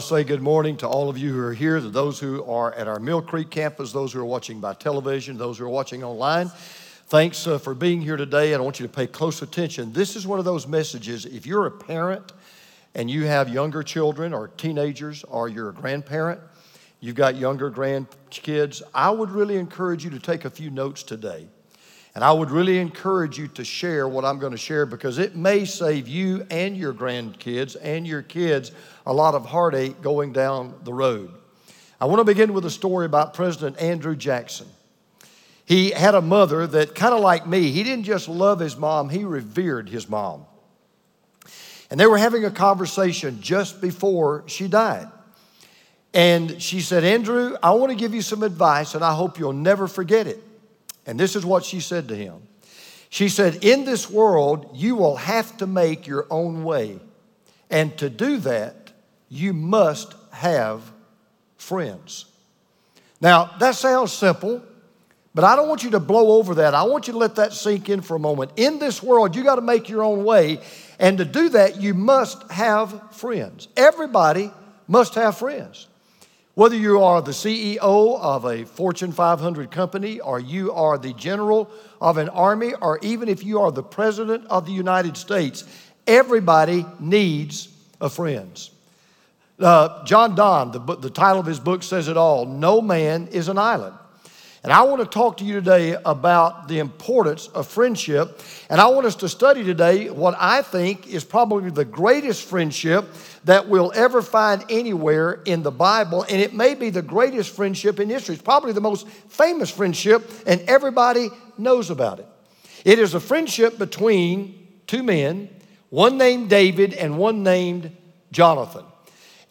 To say good morning to all of you who are here, to those who are at our Mill Creek campus, those who are watching by television, those who are watching online. Thanks uh, for being here today, I want you to pay close attention. This is one of those messages, if you're a parent and you have younger children or teenagers, or you're a grandparent, you've got younger grandkids, I would really encourage you to take a few notes today. And I would really encourage you to share what I'm going to share because it may save you and your grandkids and your kids a lot of heartache going down the road. I want to begin with a story about President Andrew Jackson. He had a mother that, kind of like me, he didn't just love his mom, he revered his mom. And they were having a conversation just before she died. And she said, Andrew, I want to give you some advice, and I hope you'll never forget it. And this is what she said to him. She said, In this world, you will have to make your own way. And to do that, you must have friends. Now, that sounds simple, but I don't want you to blow over that. I want you to let that sink in for a moment. In this world, you got to make your own way. And to do that, you must have friends. Everybody must have friends. Whether you are the CEO of a Fortune 500 company, or you are the general of an army, or even if you are the president of the United States, everybody needs a friends. Uh, John Donne, the, the title of his book says it all No man is an island. And I want to talk to you today about the importance of friendship. And I want us to study today what I think is probably the greatest friendship that we'll ever find anywhere in the Bible. And it may be the greatest friendship in history. It's probably the most famous friendship, and everybody knows about it. It is a friendship between two men, one named David and one named Jonathan.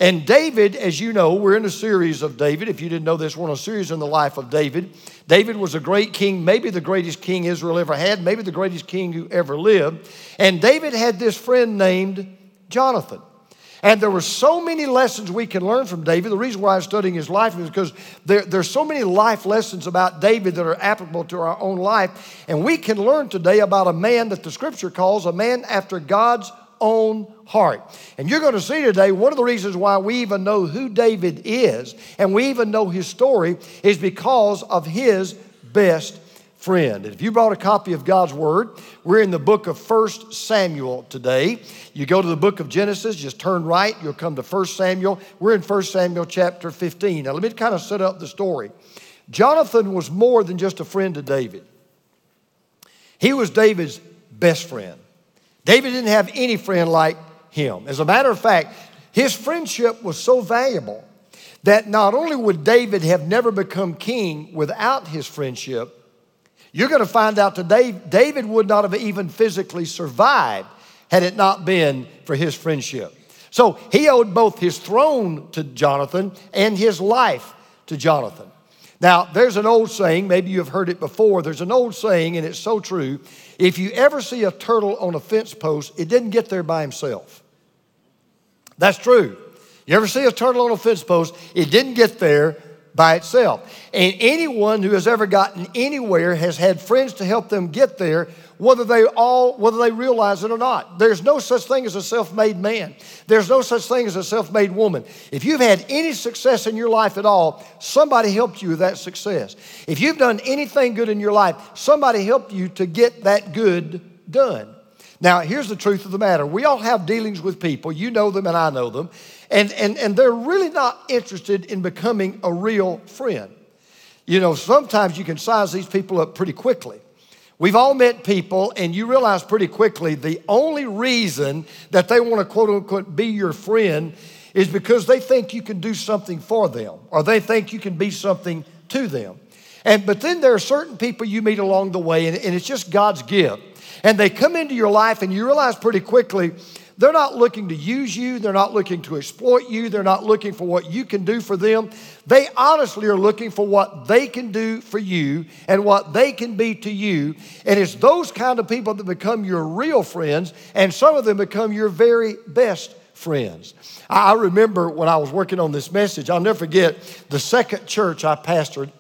And David, as you know, we're in a series of David. If you didn't know this, we're in a series in the life of David. David was a great king, maybe the greatest king Israel ever had, maybe the greatest king who ever lived. And David had this friend named Jonathan. And there were so many lessons we can learn from David. The reason why I'm studying his life is because there, there's so many life lessons about David that are applicable to our own life. And we can learn today about a man that the scripture calls a man after God's own heart. And you're going to see today one of the reasons why we even know who David is and we even know his story is because of his best friend. And if you brought a copy of God's Word, we're in the book of First Samuel today. You go to the book of Genesis, just turn right, you'll come to First Samuel. We're in First Samuel chapter 15. Now, let me kind of set up the story. Jonathan was more than just a friend to David, he was David's best friend. David didn't have any friend like him. As a matter of fact, his friendship was so valuable that not only would David have never become king without his friendship, you're going to find out today David would not have even physically survived had it not been for his friendship. So he owed both his throne to Jonathan and his life to Jonathan. Now, there's an old saying, maybe you've heard it before. There's an old saying, and it's so true. If you ever see a turtle on a fence post, it didn't get there by himself. That's true. You ever see a turtle on a fence post, it didn't get there by itself. And anyone who has ever gotten anywhere has had friends to help them get there whether they all whether they realize it or not. There's no such thing as a self-made man. There's no such thing as a self-made woman. If you've had any success in your life at all somebody helped you with that success. If you've done anything good in your life somebody helped you to get that good done. Now here's the truth of the matter. We all have dealings with people. You know them and i know them. And, and, and they're really not interested in becoming a real friend. You know sometimes you can size these people up pretty quickly We've all met people, and you realize pretty quickly the only reason that they want to quote unquote be your friend is because they think you can do something for them or they think you can be something to them. And but then there are certain people you meet along the way, and, and it's just God's gift. And they come into your life, and you realize pretty quickly they're not looking to use you, they're not looking to exploit you, they're not looking for what you can do for them. They honestly are looking for what they can do for you and what they can be to you. And it's those kind of people that become your real friends, and some of them become your very best friends. I remember when I was working on this message, I'll never forget the second church I pastored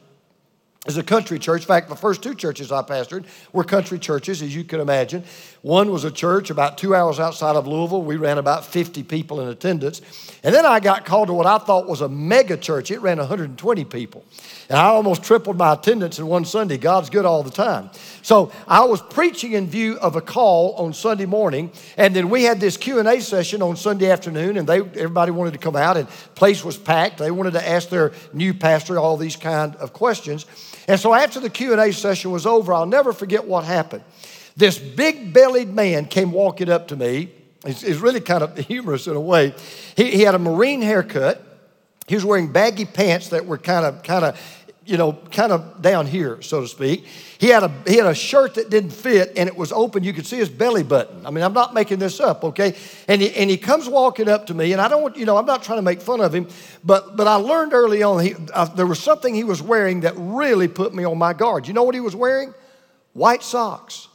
is a country church. In fact, the first two churches I pastored were country churches, as you can imagine. One was a church about two hours outside of Louisville. We ran about 50 people in attendance. And then I got called to what I thought was a mega church. It ran 120 people. And I almost tripled my attendance in one Sunday. God's good all the time. So I was preaching in view of a call on Sunday morning, and then we had this Q&A session on Sunday afternoon, and they, everybody wanted to come out, and place was packed. They wanted to ask their new pastor all these kind of questions. And so after the Q&A session was over, I'll never forget what happened. This big-bellied man came walking up to me. It's, it's really kind of humorous in a way. He, he had a Marine haircut. He was wearing baggy pants that were kind of, kind of, you know, kind of down here, so to speak. He had a he had a shirt that didn't fit and it was open. You could see his belly button. I mean, I'm not making this up, okay? And he, and he comes walking up to me, and I don't, you know, I'm not trying to make fun of him, but but I learned early on he, uh, there was something he was wearing that really put me on my guard. You know what he was wearing? White socks.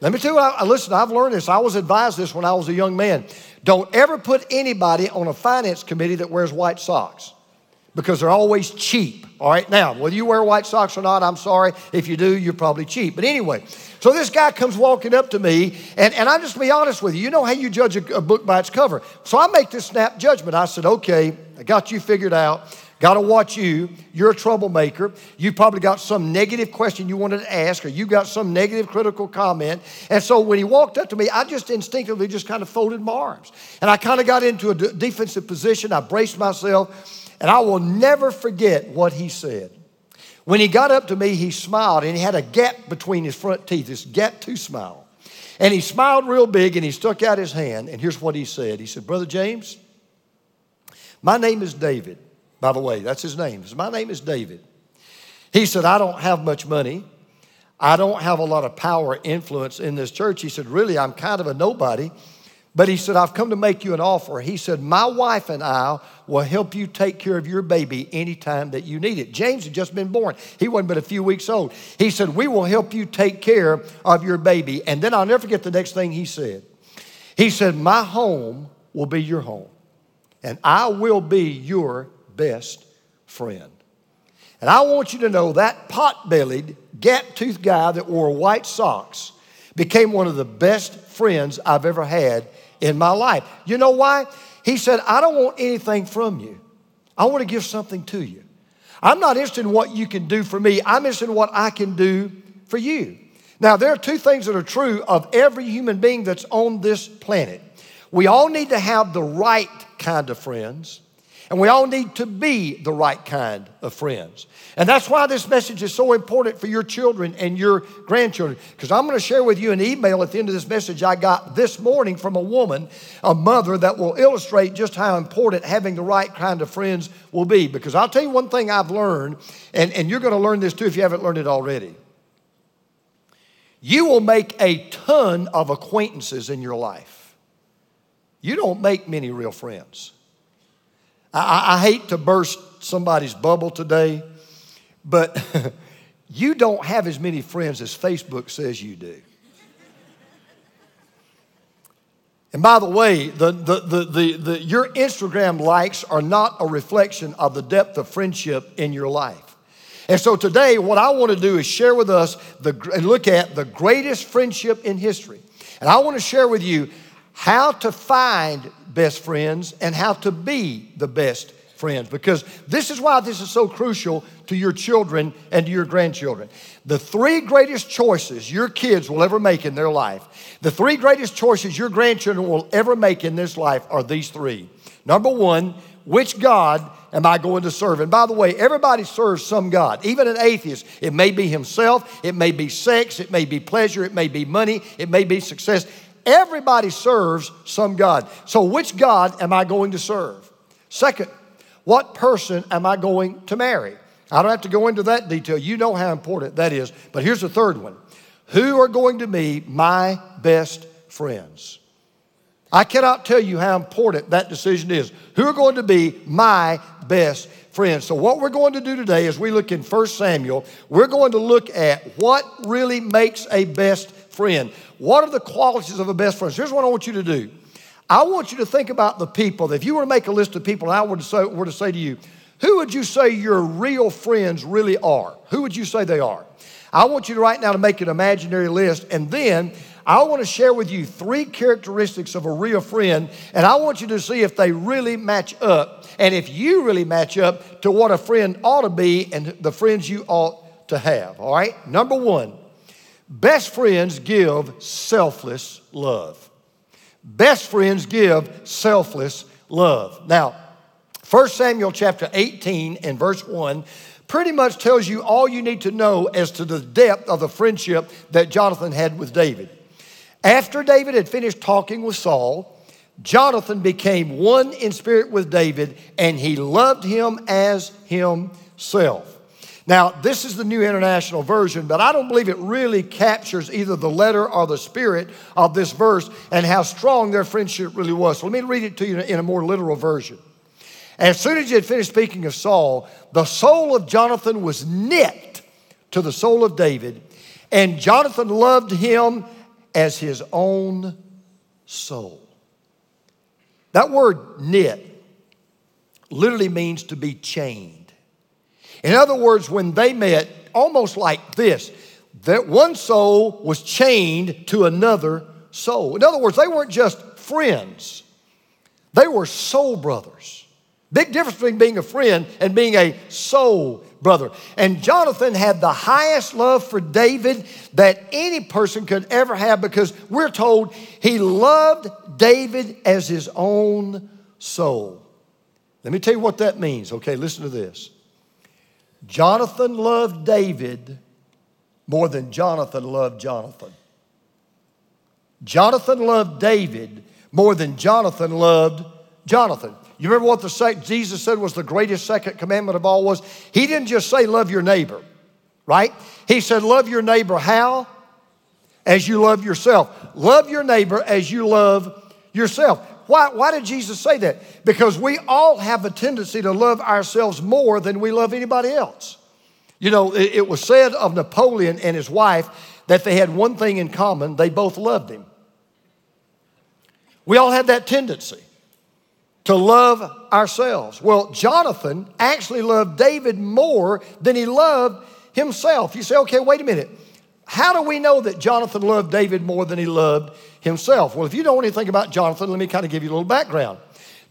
Let me tell you, I, listen, I've learned this. I was advised this when I was a young man. Don't ever put anybody on a finance committee that wears white socks because they're always cheap. All right, now, whether you wear white socks or not, I'm sorry. If you do, you're probably cheap. But anyway, so this guy comes walking up to me, and, and I'm just be honest with you. You know how you judge a, a book by its cover. So I make this snap judgment. I said, okay, I got you figured out. Got to watch you. You're a troublemaker. You've probably got some negative question you wanted to ask, or you got some negative critical comment. And so when he walked up to me, I just instinctively just kind of folded my arms. And I kind of got into a d- defensive position. I braced myself. And I will never forget what he said. When he got up to me, he smiled and he had a gap between his front teeth, this gap tooth smile. And he smiled real big and he stuck out his hand. And here's what he said He said, Brother James, my name is David. By the way, that's his name. My name is David. He said, I don't have much money. I don't have a lot of power, influence in this church. He said, Really, I'm kind of a nobody. But he said, I've come to make you an offer. He said, My wife and I will help you take care of your baby anytime that you need it. James had just been born. He wasn't but a few weeks old. He said, We will help you take care of your baby. And then I'll never forget the next thing he said. He said, My home will be your home, and I will be your best friend. And I want you to know that pot bellied, gap toothed guy that wore white socks became one of the best friends I've ever had in my life. You know why? He said, I don't want anything from you. I want to give something to you. I'm not interested in what you can do for me, I'm interested in what I can do for you. Now, there are two things that are true of every human being that's on this planet. We all need to have the right kind of friends, and we all need to be the right kind of friends. And that's why this message is so important for your children and your grandchildren. Because I'm going to share with you an email at the end of this message I got this morning from a woman, a mother, that will illustrate just how important having the right kind of friends will be. Because I'll tell you one thing I've learned, and, and you're going to learn this too if you haven't learned it already. You will make a ton of acquaintances in your life. You don't make many real friends. I, I hate to burst somebody's bubble today, but you don't have as many friends as Facebook says you do. And by the way, the, the, the, the, your Instagram likes are not a reflection of the depth of friendship in your life. And so today, what I want to do is share with us the, and look at the greatest friendship in history. And I want to share with you how to find best friends and how to be the best friends because this is why this is so crucial to your children and to your grandchildren. The three greatest choices your kids will ever make in their life, the three greatest choices your grandchildren will ever make in this life are these three. Number one, which God am I going to serve? And by the way, everybody serves some God, even an atheist. It may be himself, it may be sex, it may be pleasure, it may be money, it may be success. Everybody serves some God. So, which God am I going to serve? Second, what person am I going to marry? I don't have to go into that detail. You know how important that is. But here's the third one Who are going to be my best friends? I cannot tell you how important that decision is. Who are going to be my best friends? So, what we're going to do today as we look in 1 Samuel, we're going to look at what really makes a best friend. What are the qualities of a best friend? Here's what I want you to do. I want you to think about the people. If you were to make a list of people, and I were to say, were to say to you, who would you say your real friends really are? Who would you say they are? I want you to right now to make an imaginary list, and then I want to share with you three characteristics of a real friend, and I want you to see if they really match up, and if you really match up to what a friend ought to be and the friends you ought to have. All right? Number one, best friends give selfless love. Best friends give selfless love. Now, 1 Samuel chapter 18 and verse 1 pretty much tells you all you need to know as to the depth of the friendship that Jonathan had with David. After David had finished talking with Saul, Jonathan became one in spirit with David and he loved him as himself. Now, this is the New International Version, but I don't believe it really captures either the letter or the spirit of this verse and how strong their friendship really was. So let me read it to you in a more literal version. As soon as he had finished speaking of Saul, the soul of Jonathan was knit to the soul of David, and Jonathan loved him as his own soul. That word knit literally means to be chained. In other words, when they met, almost like this, that one soul was chained to another soul. In other words, they weren't just friends, they were soul brothers. Big difference between being a friend and being a soul brother. And Jonathan had the highest love for David that any person could ever have because we're told he loved David as his own soul. Let me tell you what that means. Okay, listen to this. Jonathan loved David more than Jonathan loved Jonathan. Jonathan loved David more than Jonathan loved Jonathan. You remember what the sec- Jesus said was the greatest second commandment of all was? He didn't just say love your neighbor, right? He said love your neighbor how? As you love yourself. Love your neighbor as you love yourself. Why, why did Jesus say that? Because we all have a tendency to love ourselves more than we love anybody else. You know, it, it was said of Napoleon and his wife that they had one thing in common they both loved him. We all have that tendency to love ourselves. Well, Jonathan actually loved David more than he loved himself. You say, okay, wait a minute. How do we know that Jonathan loved David more than he loved himself? Well, if you know anything about Jonathan, let me kind of give you a little background.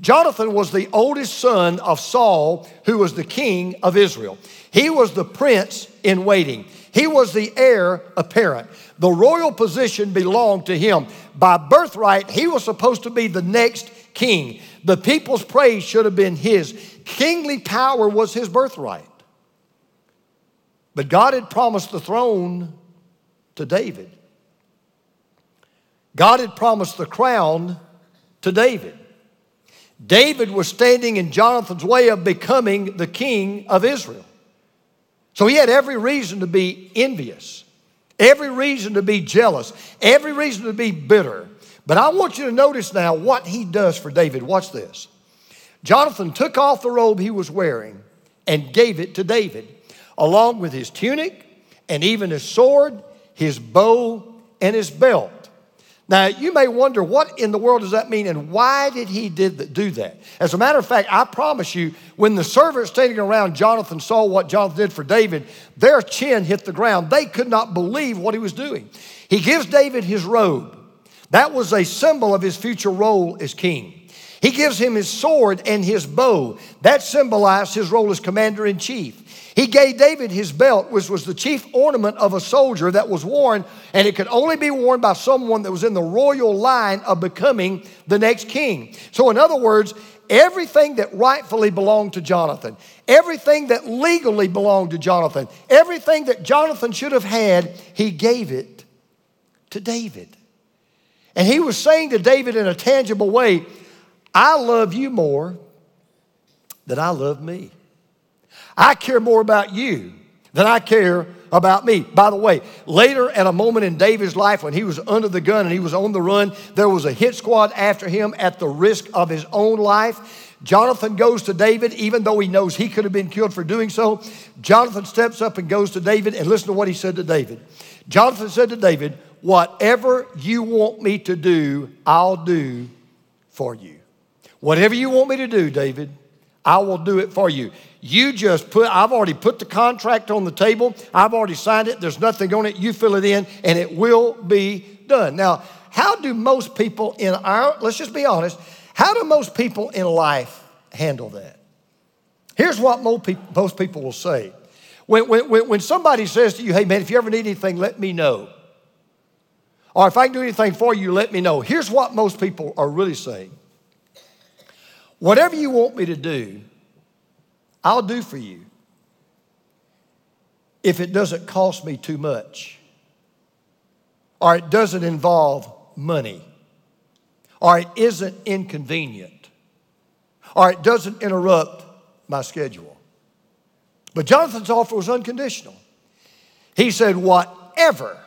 Jonathan was the oldest son of Saul, who was the king of Israel. He was the prince in waiting. He was the heir apparent. The royal position belonged to him. By birthright, he was supposed to be the next king. The people's praise should have been his. Kingly power was his birthright. But God had promised the throne to David. God had promised the crown to David. David was standing in Jonathan's way of becoming the king of Israel. So he had every reason to be envious, every reason to be jealous, every reason to be bitter. But I want you to notice now what he does for David. Watch this. Jonathan took off the robe he was wearing and gave it to David, along with his tunic and even his sword his bow, and his belt. Now, you may wonder, what in the world does that mean, and why did he did do that? As a matter of fact, I promise you, when the servants standing around Jonathan saw what Jonathan did for David, their chin hit the ground. They could not believe what he was doing. He gives David his robe. That was a symbol of his future role as king. He gives him his sword and his bow. That symbolized his role as commander in chief. He gave David his belt, which was the chief ornament of a soldier that was worn, and it could only be worn by someone that was in the royal line of becoming the next king. So, in other words, everything that rightfully belonged to Jonathan, everything that legally belonged to Jonathan, everything that Jonathan should have had, he gave it to David. And he was saying to David in a tangible way, I love you more than I love me. I care more about you than I care about me. By the way, later at a moment in David's life when he was under the gun and he was on the run, there was a hit squad after him at the risk of his own life. Jonathan goes to David, even though he knows he could have been killed for doing so. Jonathan steps up and goes to David, and listen to what he said to David. Jonathan said to David, Whatever you want me to do, I'll do for you. Whatever you want me to do, David, I will do it for you. You just put, I've already put the contract on the table. I've already signed it. There's nothing on it. You fill it in and it will be done. Now, how do most people in our, let's just be honest, how do most people in life handle that? Here's what most people will say. When, when, when somebody says to you, hey man, if you ever need anything, let me know. Or if I can do anything for you, let me know. Here's what most people are really saying Whatever you want me to do, I'll do for you if it doesn't cost me too much, or it doesn't involve money, or it isn't inconvenient, or it doesn't interrupt my schedule. But Jonathan's offer was unconditional. He said, Whatever,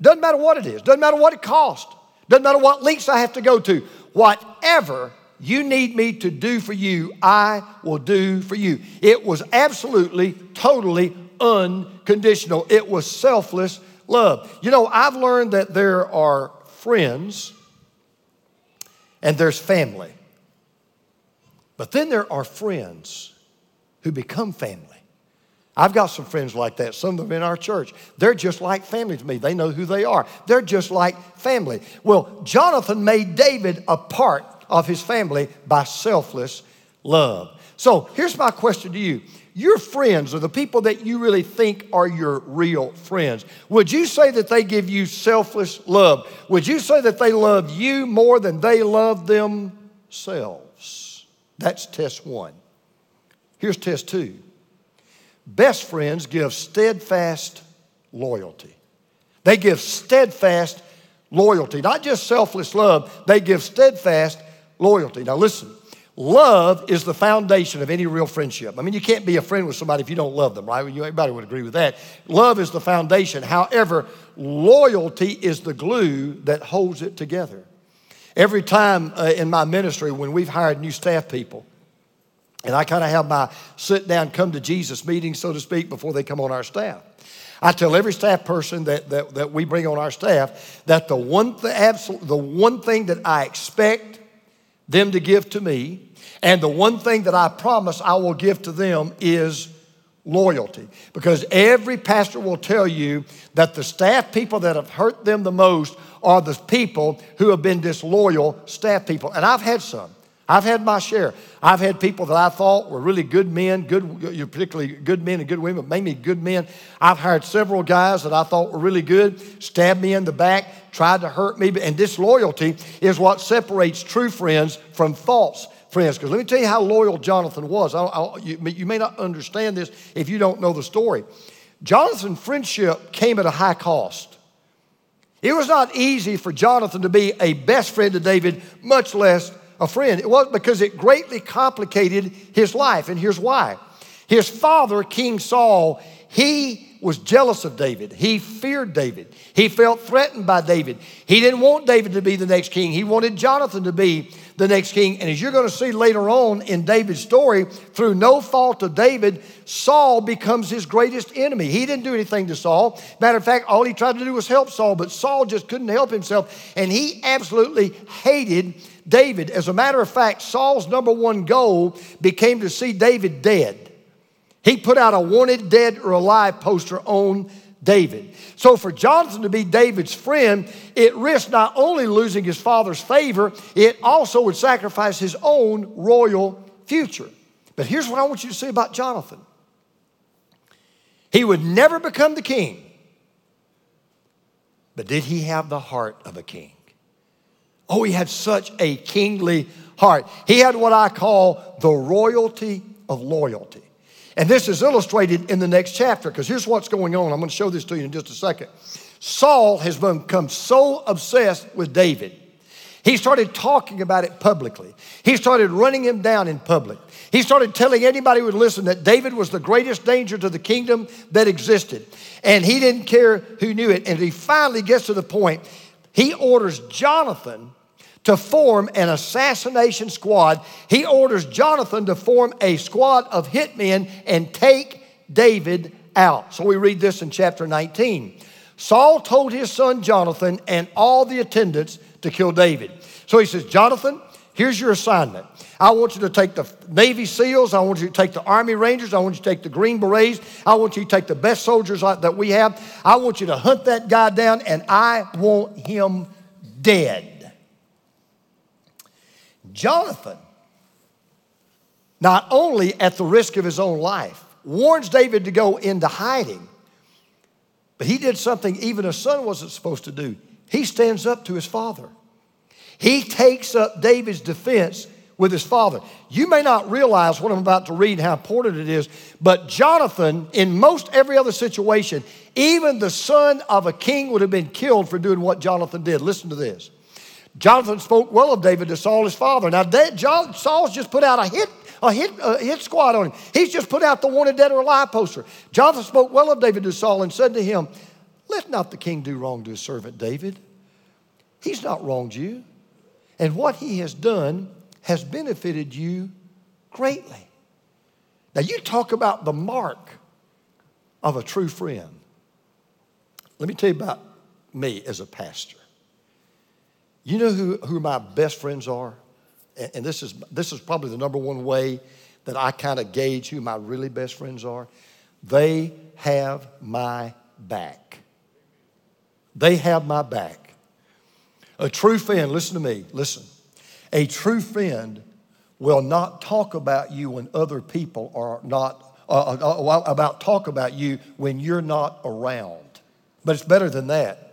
doesn't matter what it is, doesn't matter what it costs, doesn't matter what lengths I have to go to, whatever you need me to do for you, I will do for you. It was absolutely, totally unconditional. It was selfless love. You know, I've learned that there are friends and there's family. But then there are friends who become family. I've got some friends like that, some of them in our church. They're just like family to me. They know who they are. They're just like family. Well, Jonathan made David a part of his family by selfless love. So here's my question to you. Your friends or the people that you really think are your real friends, would you say that they give you selfless love? Would you say that they love you more than they love themselves? That's test one. Here's test two. Best friends give steadfast loyalty. They give steadfast loyalty, not just selfless love, they give steadfast loyalty. Now, listen, love is the foundation of any real friendship. I mean, you can't be a friend with somebody if you don't love them, right? Everybody would agree with that. Love is the foundation. However, loyalty is the glue that holds it together. Every time uh, in my ministry, when we've hired new staff people, and I kind of have my sit down, come to Jesus meeting, so to speak, before they come on our staff. I tell every staff person that, that, that we bring on our staff that the one, th- the one thing that I expect them to give to me. And the one thing that I promise I will give to them is loyalty. Because every pastor will tell you that the staff people that have hurt them the most are the people who have been disloyal staff people. And I've had some. I've had my share. I've had people that I thought were really good men, good, particularly good men and good women, but mainly good men. I've hired several guys that I thought were really good, stabbed me in the back, tried to hurt me. And disloyalty is what separates true friends from false friends. Because let me tell you how loyal Jonathan was. I, I, you, you may not understand this if you don't know the story. Jonathan's friendship came at a high cost. It was not easy for Jonathan to be a best friend to David, much less a friend. It was because it greatly complicated his life, and here's why. His father, King Saul, he was jealous of David. He feared David. He felt threatened by David. He didn't want David to be the next king. He wanted Jonathan to be the next king. And as you're going to see later on in David's story, through no fault of David, Saul becomes his greatest enemy. He didn't do anything to Saul. Matter of fact, all he tried to do was help Saul, but Saul just couldn't help himself. And he absolutely hated David. As a matter of fact, Saul's number one goal became to see David dead. He put out a wanted dead or alive poster on David. So for Jonathan to be David's friend, it risked not only losing his father's favor, it also would sacrifice his own royal future. But here's what I want you to say about Jonathan he would never become the king, but did he have the heart of a king? Oh, he had such a kingly heart. He had what I call the royalty of loyalty. And this is illustrated in the next chapter because here's what's going on. I'm going to show this to you in just a second. Saul has become so obsessed with David. He started talking about it publicly. He started running him down in public. He started telling anybody who would listen that David was the greatest danger to the kingdom that existed. And he didn't care who knew it. And he finally gets to the point, he orders Jonathan to form an assassination squad. He orders Jonathan to form a squad of hitmen and take David out. So we read this in chapter 19. Saul told his son Jonathan and all the attendants to kill David. So he says, Jonathan, Here's your assignment. I want you to take the Navy SEALs. I want you to take the Army Rangers. I want you to take the Green Berets. I want you to take the best soldiers that we have. I want you to hunt that guy down, and I want him dead. Jonathan, not only at the risk of his own life, warns David to go into hiding, but he did something even a son wasn't supposed to do. He stands up to his father. He takes up David's defense with his father. You may not realize what I'm about to read, how important it is, but Jonathan, in most every other situation, even the son of a king would have been killed for doing what Jonathan did. Listen to this. Jonathan spoke well of David to Saul, his father. Now, John, Saul's just put out a hit, a hit, a hit squad on him. He's just put out the wanted dead or alive poster. Jonathan spoke well of David to Saul and said to him, Let not the king do wrong to his servant David. He's not wronged you. And what he has done has benefited you greatly. Now, you talk about the mark of a true friend. Let me tell you about me as a pastor. You know who, who my best friends are? And, and this, is, this is probably the number one way that I kind of gauge who my really best friends are. They have my back. They have my back. A true friend, listen to me, listen. A true friend will not talk about you when other people are not, uh, uh, uh, about talk about you when you're not around. But it's better than that.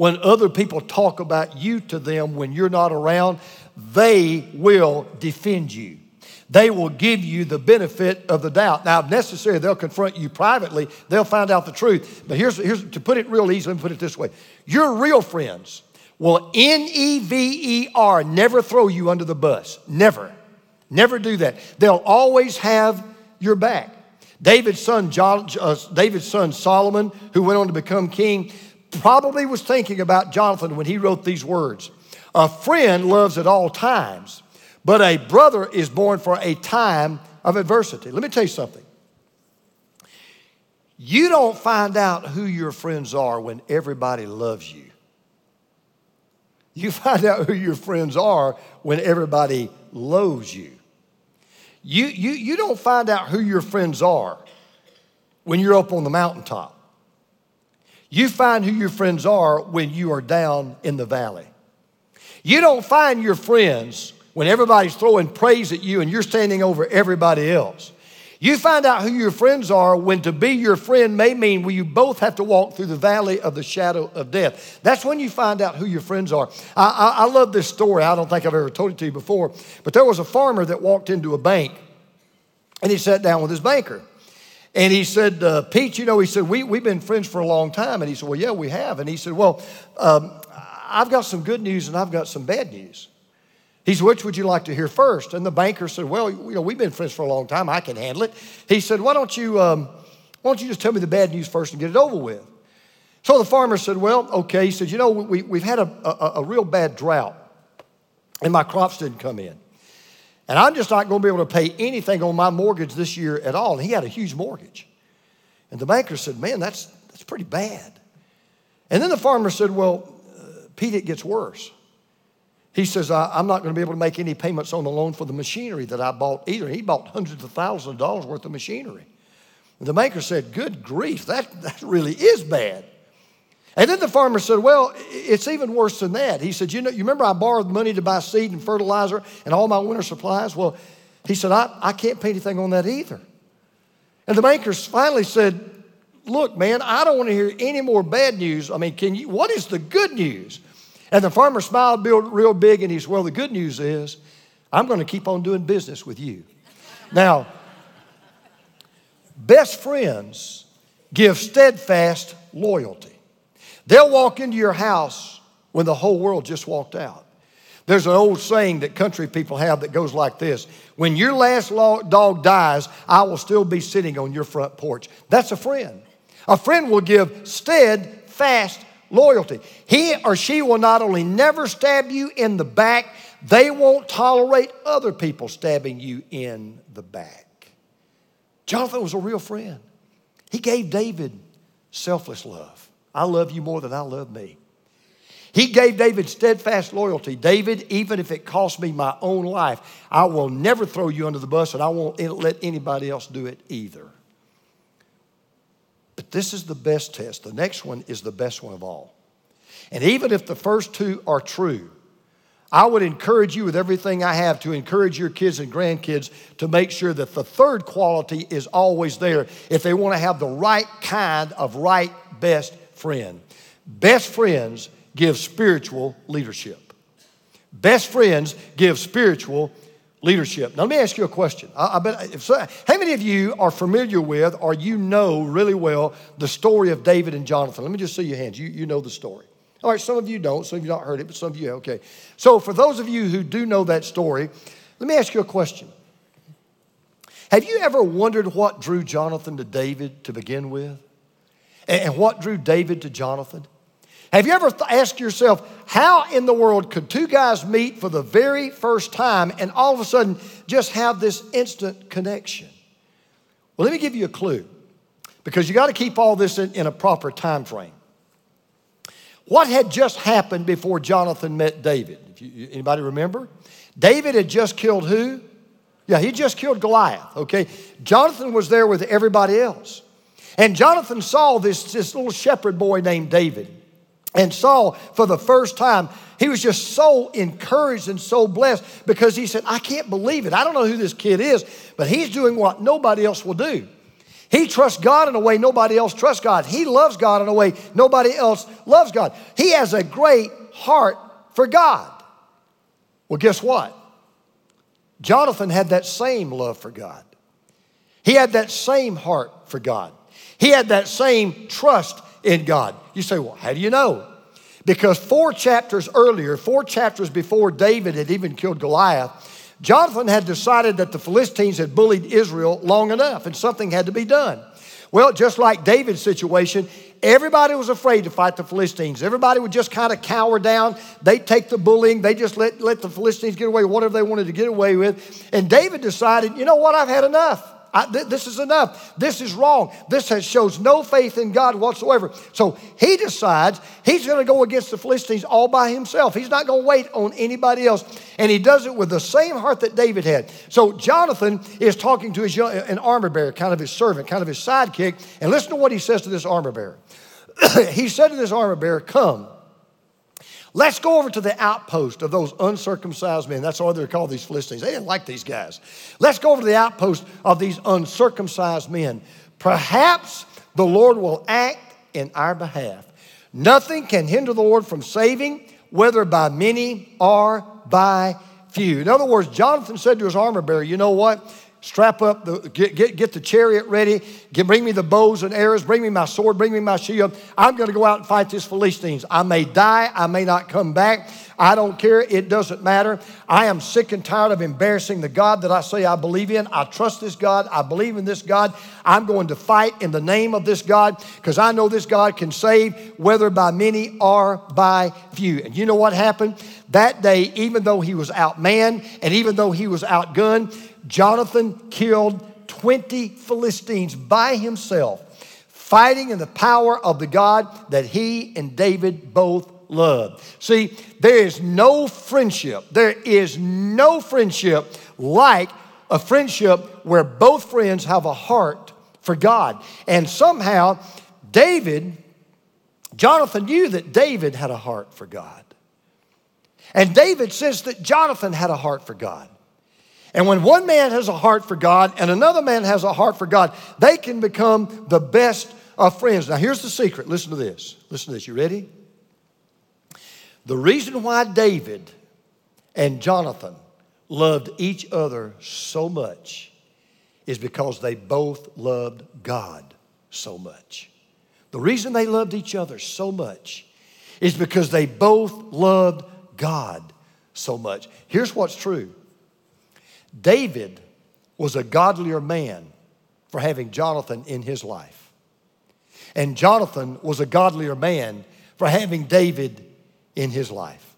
When other people talk about you to them when you're not around, they will defend you. They will give you the benefit of the doubt. Now, if necessary, they'll confront you privately. They'll find out the truth. But here's, here's to put it real easy, let me put it this way. Your real friends will N E V E R never throw you under the bus. Never. Never do that. They'll always have your back. David's son, John, uh, David's son Solomon, who went on to become king, probably was thinking about Jonathan when he wrote these words. A friend loves at all times, but a brother is born for a time of adversity. Let me tell you something. You don't find out who your friends are when everybody loves you. You find out who your friends are when everybody loathes you. You, you, you don't find out who your friends are when you're up on the mountaintop. You find who your friends are when you are down in the valley. You don't find your friends when everybody's throwing praise at you and you're standing over everybody else. You find out who your friends are when to be your friend may mean when you both have to walk through the valley of the shadow of death. That's when you find out who your friends are. I, I, I love this story. I don't think I've ever told it to you before, but there was a farmer that walked into a bank and he sat down with his banker. And he said, uh, Pete, you know, he said, we, we've been friends for a long time. And he said, Well, yeah, we have. And he said, Well, um, I've got some good news and I've got some bad news. He said, Which would you like to hear first? And the banker said, Well, you know, we've been friends for a long time. I can handle it. He said, Why don't you, um, why don't you just tell me the bad news first and get it over with? So the farmer said, Well, okay. He said, You know, we, we've had a, a, a real bad drought, and my crops didn't come in. And I'm just not going to be able to pay anything on my mortgage this year at all. And he had a huge mortgage. And the banker said, Man, that's, that's pretty bad. And then the farmer said, Well, uh, Pete, it gets worse. He says, I'm not going to be able to make any payments on the loan for the machinery that I bought either. He bought hundreds of thousands of dollars worth of machinery. And the banker said, Good grief, that, that really is bad. And then the farmer said, Well, it's even worse than that. He said, You know, you remember I borrowed money to buy seed and fertilizer and all my winter supplies? Well, he said, I, I can't pay anything on that either. And the banker finally said, Look, man, I don't want to hear any more bad news. I mean, can you, what is the good news? And the farmer smiled real big and he said, Well, the good news is I'm going to keep on doing business with you. Now, best friends give steadfast loyalty. They'll walk into your house when the whole world just walked out. There's an old saying that country people have that goes like this When your last dog dies, I will still be sitting on your front porch. That's a friend. A friend will give steadfast loyalty. He or she will not only never stab you in the back, they won't tolerate other people stabbing you in the back. Jonathan was a real friend. He gave David selfless love. I love you more than I love me. He gave David steadfast loyalty. David, even if it costs me my own life, I will never throw you under the bus and I won't let anybody else do it either. But this is the best test. The next one is the best one of all. And even if the first two are true, I would encourage you with everything I have to encourage your kids and grandkids to make sure that the third quality is always there if they want to have the right kind of right best friend. Best friends give spiritual leadership. Best friends give spiritual leadership. Now, let me ask you a question. I, I bet so, how many of you are familiar with or you know really well the story of David and Jonathan? Let me just see your hands. You, you know the story. All right, some of you don't, some of you not heard it, but some of you, okay. So, for those of you who do know that story, let me ask you a question. Have you ever wondered what drew Jonathan to David to begin with? And what drew David to Jonathan? Have you ever th- asked yourself, how in the world could two guys meet for the very first time and all of a sudden just have this instant connection? Well, let me give you a clue because you got to keep all this in, in a proper time frame. What had just happened before Jonathan met David? You, anybody remember? David had just killed who? Yeah, he just killed Goliath, okay? Jonathan was there with everybody else. And Jonathan saw this, this little shepherd boy named David. And Saul, for the first time, he was just so encouraged and so blessed because he said, I can't believe it. I don't know who this kid is, but he's doing what nobody else will do. He trusts God in a way nobody else trusts God. He loves God in a way nobody else loves God. He has a great heart for God. Well, guess what? Jonathan had that same love for God. He had that same heart for God. He had that same trust in God. You say, well, how do you know? Because four chapters earlier, four chapters before David had even killed Goliath, Jonathan had decided that the Philistines had bullied Israel long enough and something had to be done. Well, just like David's situation, everybody was afraid to fight the Philistines. Everybody would just kind of cower down. They'd take the bullying. They just let, let the Philistines get away whatever they wanted to get away with. And David decided, you know what, I've had enough. I, th- this is enough. This is wrong. This has, shows no faith in God whatsoever. So he decides he's going to go against the Philistines all by himself. He's not going to wait on anybody else. And he does it with the same heart that David had. So Jonathan is talking to his young, an armor bearer, kind of his servant, kind of his sidekick. And listen to what he says to this armor bearer. he said to this armor bearer, Come. Let's go over to the outpost of those uncircumcised men. That's why they're called these Philistines. They didn't like these guys. Let's go over to the outpost of these uncircumcised men. Perhaps the Lord will act in our behalf. Nothing can hinder the Lord from saving, whether by many or by few. In other words, Jonathan said to his armor bearer, You know what? Strap up, the, get, get, get the chariot ready, get, bring me the bows and arrows, bring me my sword, bring me my shield. I'm going to go out and fight these Philistines. I may die, I may not come back. I don't care, it doesn't matter. I am sick and tired of embarrassing the God that I say I believe in. I trust this God, I believe in this God. I'm going to fight in the name of this God because I know this God can save, whether by many or by few. And you know what happened? That day, even though he was outmanned and even though he was outgunned, Jonathan killed 20 Philistines by himself, fighting in the power of the God that he and David both loved. See, there is no friendship, there is no friendship like a friendship where both friends have a heart for God. And somehow, David, Jonathan knew that David had a heart for God. And David says that Jonathan had a heart for God. And when one man has a heart for God and another man has a heart for God, they can become the best of friends. Now, here's the secret. Listen to this. Listen to this. You ready? The reason why David and Jonathan loved each other so much is because they both loved God so much. The reason they loved each other so much is because they both loved God so much. Here's what's true David was a godlier man for having Jonathan in his life. And Jonathan was a godlier man for having David in his life.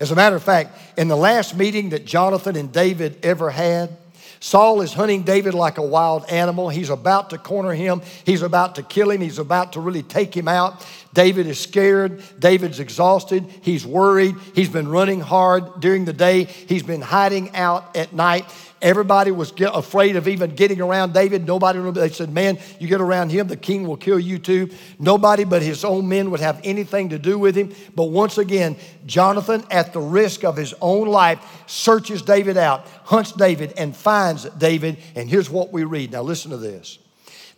As a matter of fact, in the last meeting that Jonathan and David ever had, Saul is hunting David like a wild animal. He's about to corner him. He's about to kill him. He's about to really take him out. David is scared. David's exhausted. He's worried. He's been running hard during the day. He's been hiding out at night. Everybody was get, afraid of even getting around David. Nobody, they said, Man, you get around him, the king will kill you too. Nobody but his own men would have anything to do with him. But once again, Jonathan, at the risk of his own life, searches David out, hunts David, and finds David. And here's what we read. Now, listen to this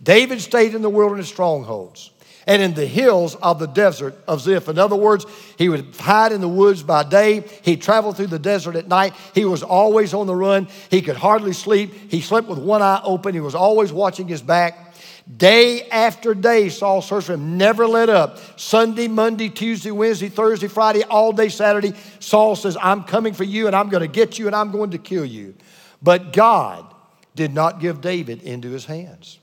David stayed in the wilderness strongholds and in the hills of the desert of Ziph. In other words, he would hide in the woods by day. He traveled through the desert at night. He was always on the run. He could hardly sleep. He slept with one eye open. He was always watching his back. Day after day, Saul searched for him, never let up. Sunday, Monday, Tuesday, Wednesday, Thursday, Friday, all day Saturday. Saul says, I'm coming for you and I'm going to get you and I'm going to kill you. But God did not give David into his hands.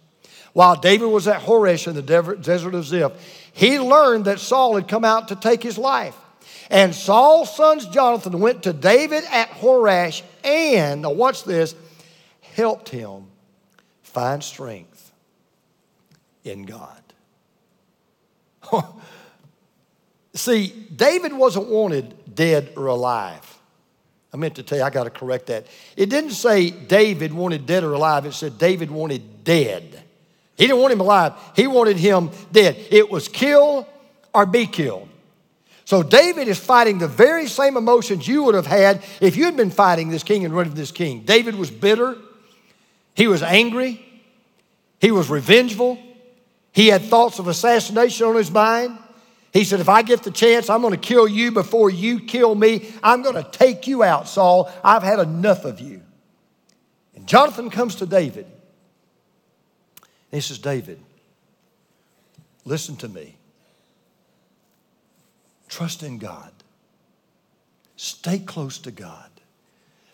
While David was at Horesh in the desert of Ziph, he learned that Saul had come out to take his life. And Saul's sons Jonathan went to David at Horesh and, now watch this, helped him find strength in God. See, David wasn't wanted dead or alive. I meant to tell you, I got to correct that. It didn't say David wanted dead or alive, it said David wanted dead. He didn't want him alive, he wanted him dead. It was kill or be killed. So David is fighting the very same emotions you would have had if you had been fighting this king and running this king. David was bitter, he was angry, he was revengeful, he had thoughts of assassination on his mind. He said, If I get the chance, I'm going to kill you before you kill me. I'm going to take you out, Saul. I've had enough of you. And Jonathan comes to David he says, David, listen to me. Trust in God. Stay close to God.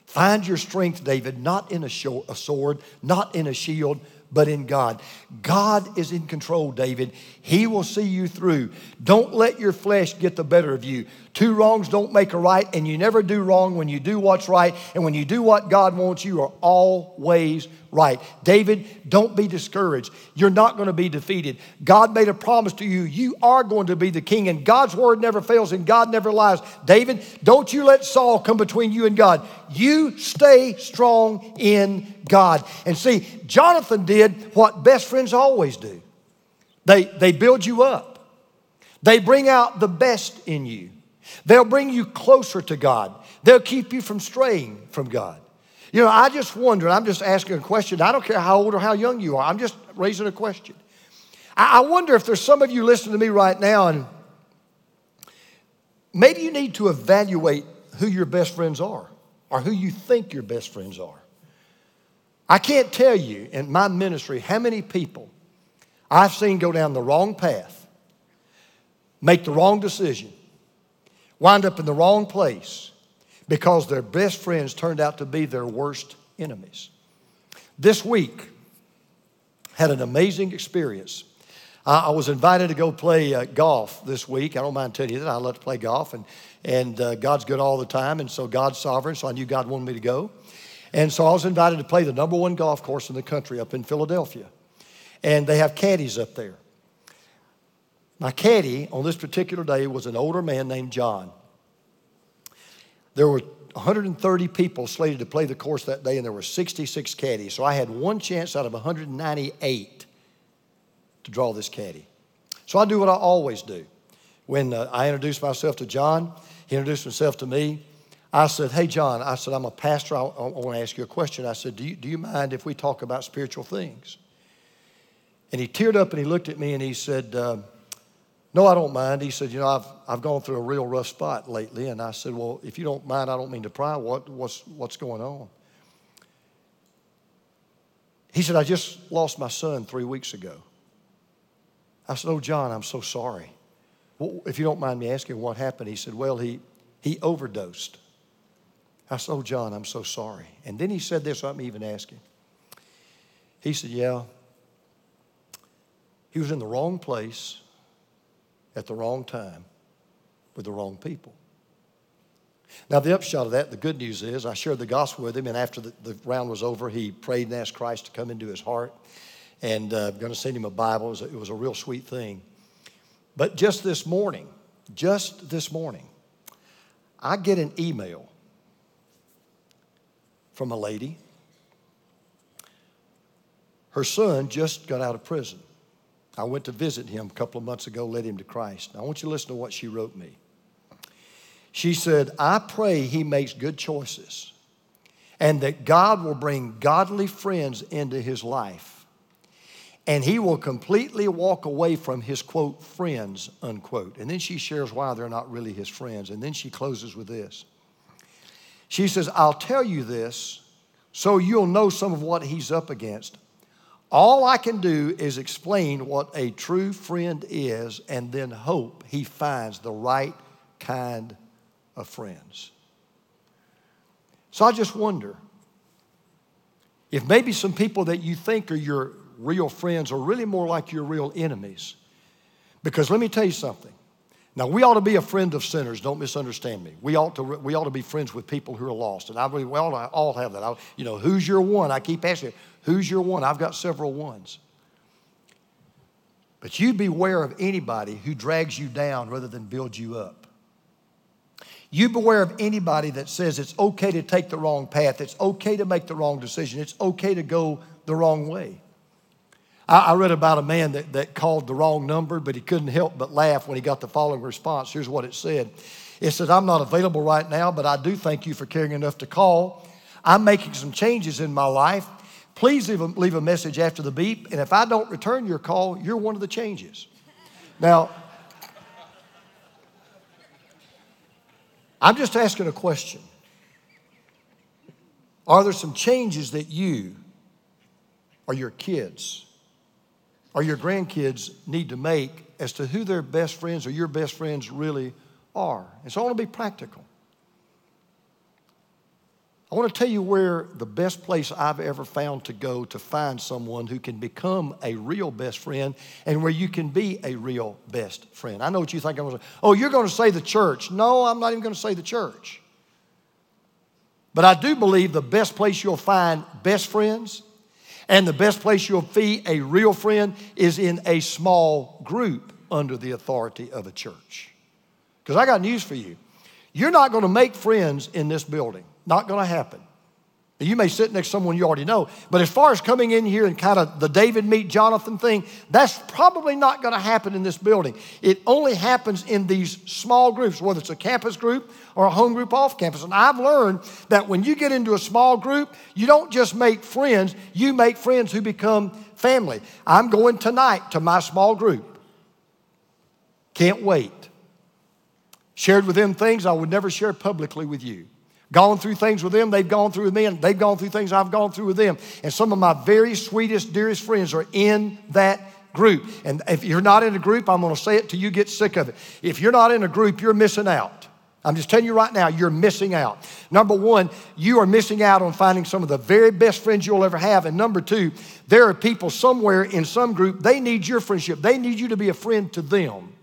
Find your strength, David, not in a, sword, not in a shield, but in God. God is in control, David. He will see you through. Don't let your flesh get the better of you. Two wrongs don't make a right, and you never do wrong when you do what's right. And when you do what God wants, you are always right. David, don't be discouraged. You're not going to be defeated. God made a promise to you. You are going to be the king, and God's word never fails, and God never lies. David, don't you let Saul come between you and God. You stay strong in God. And see, Jonathan did what best friends always do they, they build you up, they bring out the best in you. They'll bring you closer to God. They'll keep you from straying from God. You know, I just wonder, I'm just asking a question. I don't care how old or how young you are, I'm just raising a question. I wonder if there's some of you listening to me right now and maybe you need to evaluate who your best friends are or who you think your best friends are. I can't tell you in my ministry how many people I've seen go down the wrong path, make the wrong decision, wind up in the wrong place because their best friends turned out to be their worst enemies. This week, had an amazing experience. I was invited to go play uh, golf this week. I don't mind telling you that. I love to play golf, and, and uh, God's good all the time, and so God's sovereign, so I knew God wanted me to go. And so I was invited to play the number one golf course in the country up in Philadelphia. And they have caddies up there. My caddy on this particular day was an older man named John. There were 130 people slated to play the course that day, and there were 66 caddies. So I had one chance out of 198 to draw this caddy. So I do what I always do. When uh, I introduce myself to John, he introduced himself to me. I said, Hey, John, I said, I'm a pastor. I, I want to ask you a question. I said, do you, do you mind if we talk about spiritual things? And he teared up and he looked at me and he said, uh, No, I don't mind. He said, You know, I've, I've gone through a real rough spot lately. And I said, Well, if you don't mind, I don't mean to pry. What, what's, what's going on? He said, I just lost my son three weeks ago. I said, Oh, John, I'm so sorry. Well, if you don't mind me asking what happened, he said, Well, he, he overdosed. I said, Oh, John, I'm so sorry. And then he said this, I'm even asking. He said, Yeah, he was in the wrong place at the wrong time with the wrong people. Now, the upshot of that, the good news is, I shared the gospel with him, and after the, the round was over, he prayed and asked Christ to come into his heart. And uh, I'm going to send him a Bible. It was a, it was a real sweet thing. But just this morning, just this morning, I get an email from a lady. Her son just got out of prison. I went to visit him a couple of months ago, led him to Christ. Now, I want you to listen to what she wrote me. She said, I pray he makes good choices and that God will bring godly friends into his life. And he will completely walk away from his quote, friends, unquote. And then she shares why they're not really his friends. And then she closes with this. She says, I'll tell you this so you'll know some of what he's up against. All I can do is explain what a true friend is and then hope he finds the right kind of friends. So I just wonder if maybe some people that you think are your real friends are really more like your real enemies. Because let me tell you something. Now, we ought to be a friend of sinners. Don't misunderstand me. We ought to, we ought to be friends with people who are lost. And I believe we all, all have that. I, you know, who's your one? I keep asking, who's your one? I've got several ones. But you beware of anybody who drags you down rather than build you up. You beware of anybody that says it's okay to take the wrong path, it's okay to make the wrong decision, it's okay to go the wrong way. I, I read about a man that, that called the wrong number, but he couldn't help but laugh when he got the following response. Here's what it said It said, I'm not available right now, but I do thank you for caring enough to call. I'm making some changes in my life. Please leave a, leave a message after the beep, and if I don't return your call, you're one of the changes. Now, I'm just asking a question. Are there some changes that you or your kids or your grandkids need to make as to who their best friends or your best friends really are? And so I want to be practical. I want to tell you where the best place I've ever found to go to find someone who can become a real best friend and where you can be a real best friend. I know what you think I'm going to say. Oh, you're going to say the church. No, I'm not even going to say the church. But I do believe the best place you'll find best friends and the best place you'll be a real friend is in a small group under the authority of a church. Because I got news for you. You're not going to make friends in this building. Not going to happen. You may sit next to someone you already know, but as far as coming in here and kind of the David meet Jonathan thing, that's probably not going to happen in this building. It only happens in these small groups, whether it's a campus group or a home group off campus. And I've learned that when you get into a small group, you don't just make friends, you make friends who become family. I'm going tonight to my small group. Can't wait. Shared with them things I would never share publicly with you gone through things with them, they've gone through with me, and they've gone through things I've gone through with them. And some of my very sweetest, dearest friends are in that group. And if you're not in a group, I'm going to say it till you get sick of it. If you're not in a group, you're missing out. I'm just telling you right now, you're missing out. Number one, you are missing out on finding some of the very best friends you'll ever have. And number two, there are people somewhere in some group, they need your friendship. They need you to be a friend to them.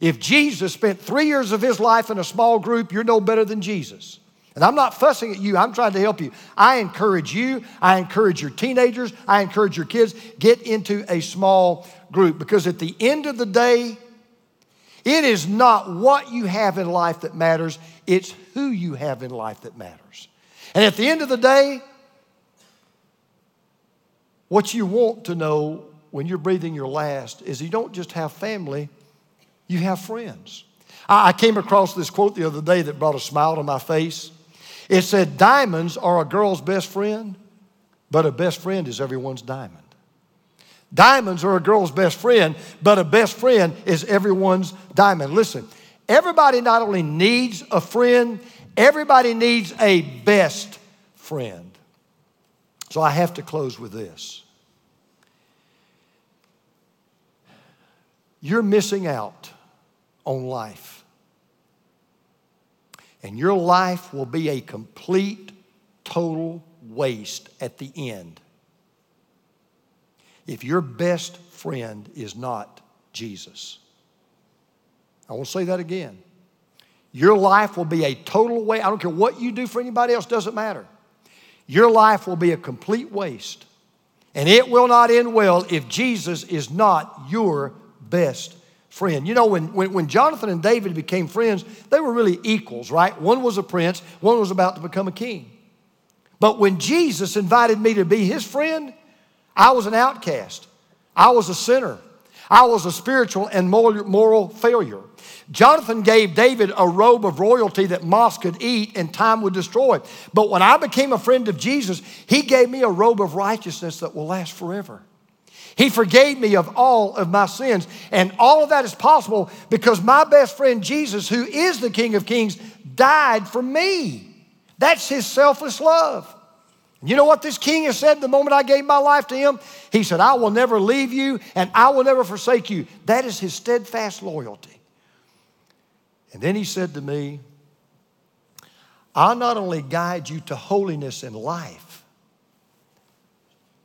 If Jesus spent three years of his life in a small group, you're no better than Jesus. And I'm not fussing at you, I'm trying to help you. I encourage you, I encourage your teenagers, I encourage your kids, get into a small group because at the end of the day, it is not what you have in life that matters, it's who you have in life that matters. And at the end of the day, what you want to know when you're breathing your last is you don't just have family, you have friends. I came across this quote the other day that brought a smile to my face. It said, Diamonds are a girl's best friend, but a best friend is everyone's diamond. Diamonds are a girl's best friend, but a best friend is everyone's diamond. Listen, everybody not only needs a friend, everybody needs a best friend. So I have to close with this. You're missing out on life. And your life will be a complete, total waste at the end if your best friend is not Jesus. I will say that again. your life will be a total waste. I don't care what you do for anybody else, doesn't matter. Your life will be a complete waste. And it will not end well if Jesus is not your best friend. You know, when, when, when Jonathan and David became friends, they were really equals, right? One was a prince, one was about to become a king. But when Jesus invited me to be his friend, I was an outcast. I was a sinner. I was a spiritual and moral failure. Jonathan gave David a robe of royalty that moths could eat and time would destroy. But when I became a friend of Jesus, he gave me a robe of righteousness that will last forever. He forgave me of all of my sins. And all of that is possible because my best friend Jesus, who is the King of Kings, died for me. That's his selfless love. You know what this king has said the moment I gave my life to him? He said, I will never leave you and I will never forsake you. That is his steadfast loyalty. And then he said to me, I'll not only guide you to holiness in life,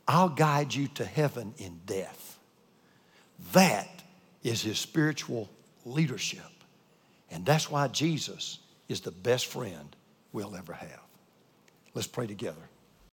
I'll guide you to heaven in death. That is his spiritual leadership. And that's why Jesus is the best friend we'll ever have. Let's pray together.